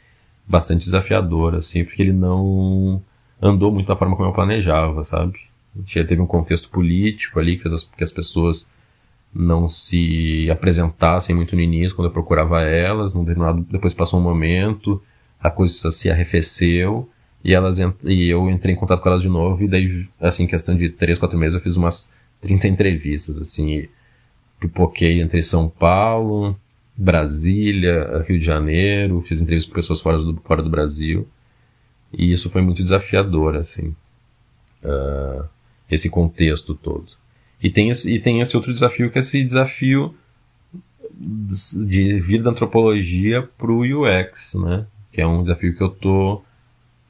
bastante desafiador, assim, porque ele não andou muito da forma como eu planejava, sabe? Gente teve um contexto político ali que fez as, que as pessoas não se apresentassem muito no início quando eu procurava elas, no determinado, depois passou um momento, a coisa se arrefeceu e elas e eu entrei em contato com elas de novo e daí assim, em questão de três, quatro meses eu fiz umas 30 entrevistas assim, pipoquei entre São Paulo, Brasília, Rio de Janeiro, fiz entrevistas com pessoas fora do, fora do Brasil e isso foi muito desafiador assim, uh, esse contexto todo. E tem, esse, e tem esse outro desafio, que é esse desafio de vir da antropologia para o UX, né? Que é um desafio que eu tô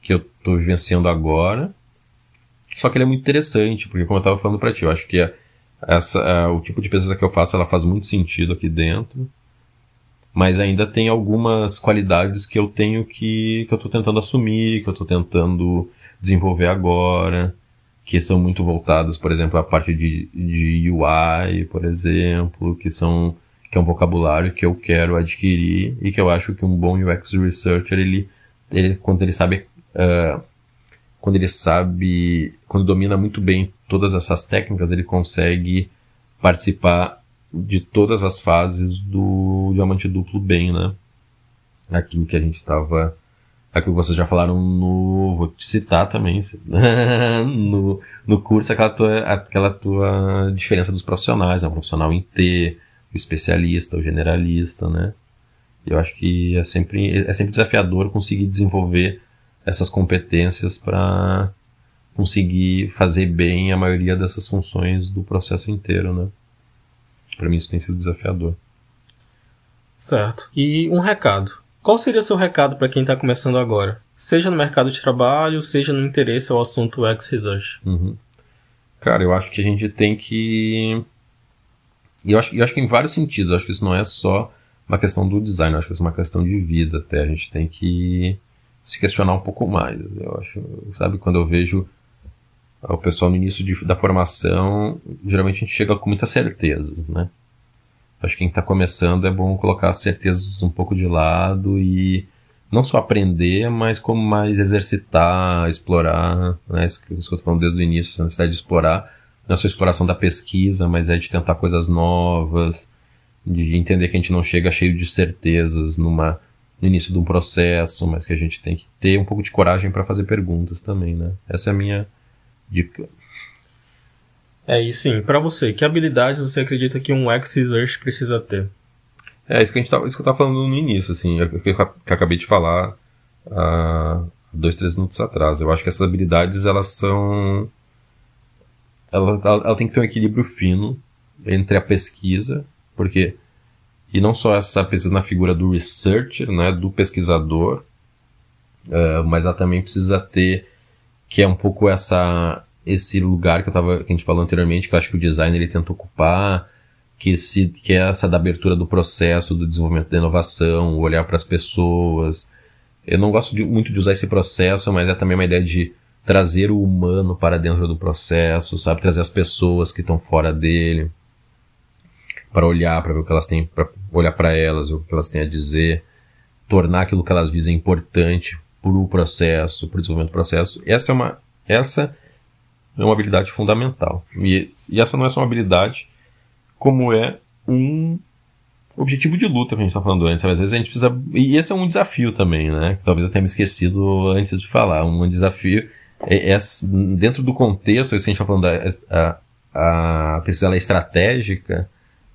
que eu tô vivenciando agora. Só que ele é muito interessante, porque como eu estava falando para ti, eu acho que essa, o tipo de pesquisa que eu faço, ela faz muito sentido aqui dentro. Mas ainda tem algumas qualidades que eu tenho que que eu estou tentando assumir, que eu estou tentando desenvolver agora que são muito voltadas, por exemplo, à parte de, de UI, por exemplo, que são que é um vocabulário que eu quero adquirir e que eu acho que um bom UX researcher ele, ele quando ele sabe uh, quando ele sabe quando domina muito bem todas essas técnicas ele consegue participar de todas as fases do diamante duplo bem, né? Aquilo que a gente estava aquilo que vocês já falaram no. Vou te citar também. no, no curso, aquela tua, aquela tua diferença dos profissionais. É um profissional em T, o especialista, o generalista, né? Eu acho que é sempre, é sempre desafiador conseguir desenvolver essas competências para conseguir fazer bem a maioria dessas funções do processo inteiro, né? Para mim isso tem sido desafiador. Certo. E um recado. Qual seria seu recado para quem está começando agora? Seja no mercado de trabalho, seja no interesse ao assunto X Research. Uhum. Cara, eu acho que a gente tem que eu acho, eu acho que em vários sentidos, eu acho que isso não é só uma questão do design, eu acho que isso é uma questão de vida até. A gente tem que se questionar um pouco mais. Eu acho, sabe, quando eu vejo o pessoal no início de, da formação, geralmente a gente chega com muitas certezas, né? Acho que quem está começando é bom colocar as certezas um pouco de lado e não só aprender, mas como mais exercitar, explorar, né? Isso que eu estou falando desde o início, essa necessidade de explorar, não é só exploração da pesquisa, mas é de tentar coisas novas, de entender que a gente não chega cheio de certezas numa, no início de um processo, mas que a gente tem que ter um pouco de coragem para fazer perguntas também, né? Essa é a minha dica. É, e sim, para você, que habilidades você acredita que um ex-research precisa ter? É, isso que, a gente tá, isso que eu tava falando no início, assim, que, que eu acabei de falar há dois, três minutos atrás. Eu acho que essas habilidades, elas são... Ela, ela, ela tem que ter um equilíbrio fino entre a pesquisa, porque... E não só essa pesquisa na figura do researcher, né, do pesquisador, uh, mas ela também precisa ter, que é um pouco essa esse lugar que eu tava, que a gente falou anteriormente, que eu acho que o design ele tenta ocupar, que, se, que é essa da abertura do processo, do desenvolvimento da inovação, olhar para as pessoas. Eu não gosto de, muito de usar esse processo, mas é também uma ideia de trazer o humano para dentro do processo, sabe? Trazer as pessoas que estão fora dele para olhar, para ver o que elas têm, para olhar para elas, o que elas têm a dizer, tornar aquilo que elas dizem importante para o processo, para o desenvolvimento do processo. Essa é uma, essa é uma habilidade fundamental. E, e essa não é só uma habilidade, como é um objetivo de luta que a gente está falando antes. Às vezes a gente precisa. E esse é um desafio também, né? Talvez eu tenha me esquecido antes de falar. Um desafio é, é dentro do contexto, isso que a gente está falando, a, a, a pesquisa é estratégica,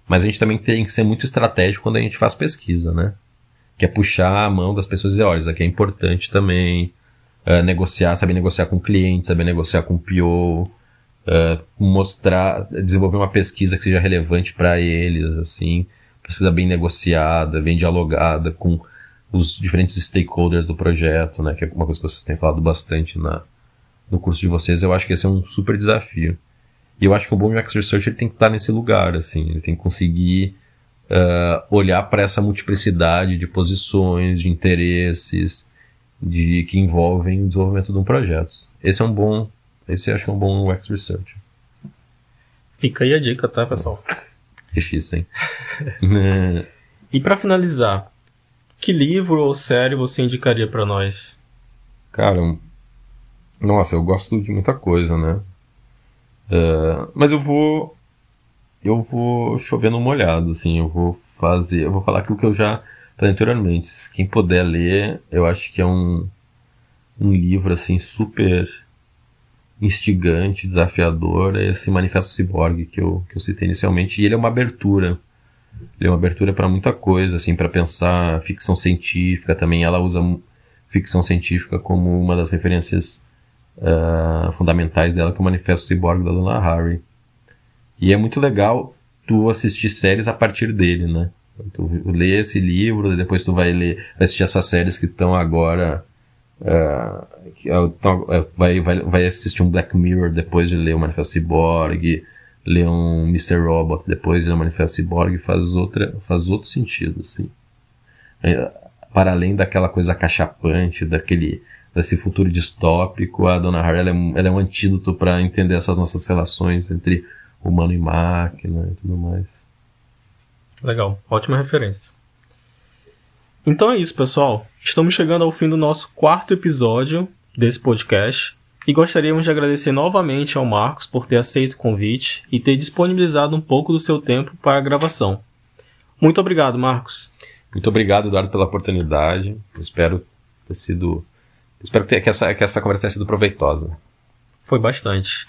mas a gente também tem que ser muito estratégico quando a gente faz pesquisa, né? Que é puxar a mão das pessoas e dizer, olha, isso aqui é importante também uh, negociar, saber negociar com clientes, saber negociar com o PO, uh, eh, mostrar, desenvolver uma pesquisa que seja relevante para eles, assim, precisa bem negociada, bem dialogada com os diferentes stakeholders do projeto, né, que é uma coisa que vocês têm falado bastante na, no curso de vocês, eu acho que esse é um super desafio. E eu acho que o bom UX Research ele tem que estar nesse lugar, assim, ele tem que conseguir uh, olhar para essa multiplicidade de posições, de interesses, de que envolvem o desenvolvimento de um projeto. Esse é um bom, esse acho que é um bom UX Research. Fica aí a dica, tá, pessoal? Difícil, hein? e para finalizar, que livro ou série você indicaria para nós? Cara, nossa, eu gosto de muita coisa, né? Uh, mas eu vou, eu vou chover no molhado, assim, eu vou fazer, eu vou falar aquilo que eu já anteriormente. Quem puder ler, eu acho que é um, um livro assim super instigante, desafiador, é esse Manifesto Cyborg que eu, que eu citei inicialmente. E ele é uma abertura. Ele é uma abertura para muita coisa, assim, para pensar ficção científica também. Ela usa ficção científica como uma das referências uh, fundamentais dela, que é o Manifesto Cyborg da Dona Harry. E é muito legal tu assistir séries a partir dele, né? Tu lê esse livro, depois tu vai ler, vai assistir essas séries que estão agora. Uh, vai, vai, vai assistir um Black Mirror depois de ler o Manifesto Cyborg, ler um Mr. Robot depois de ler o Manifesto Cyborg, faz, outra, faz outro sentido, assim. Para além daquela coisa cachapante, daquele, desse futuro distópico, a Dona Harry ela é, ela é um antídoto para entender essas nossas relações entre humano e máquina e tudo mais. Legal, ótima referência. Então é isso, pessoal. Estamos chegando ao fim do nosso quarto episódio desse podcast e gostaríamos de agradecer novamente ao Marcos por ter aceito o convite e ter disponibilizado um pouco do seu tempo para a gravação. Muito obrigado, Marcos. Muito obrigado, Eduardo, pela oportunidade. Espero ter sido. Espero que essa, que essa conversa tenha sido proveitosa. Foi bastante.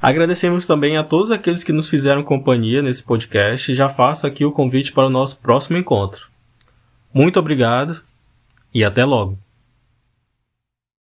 Agradecemos também a todos aqueles que nos fizeram companhia nesse podcast e já faço aqui o convite para o nosso próximo encontro. Muito obrigado e até logo!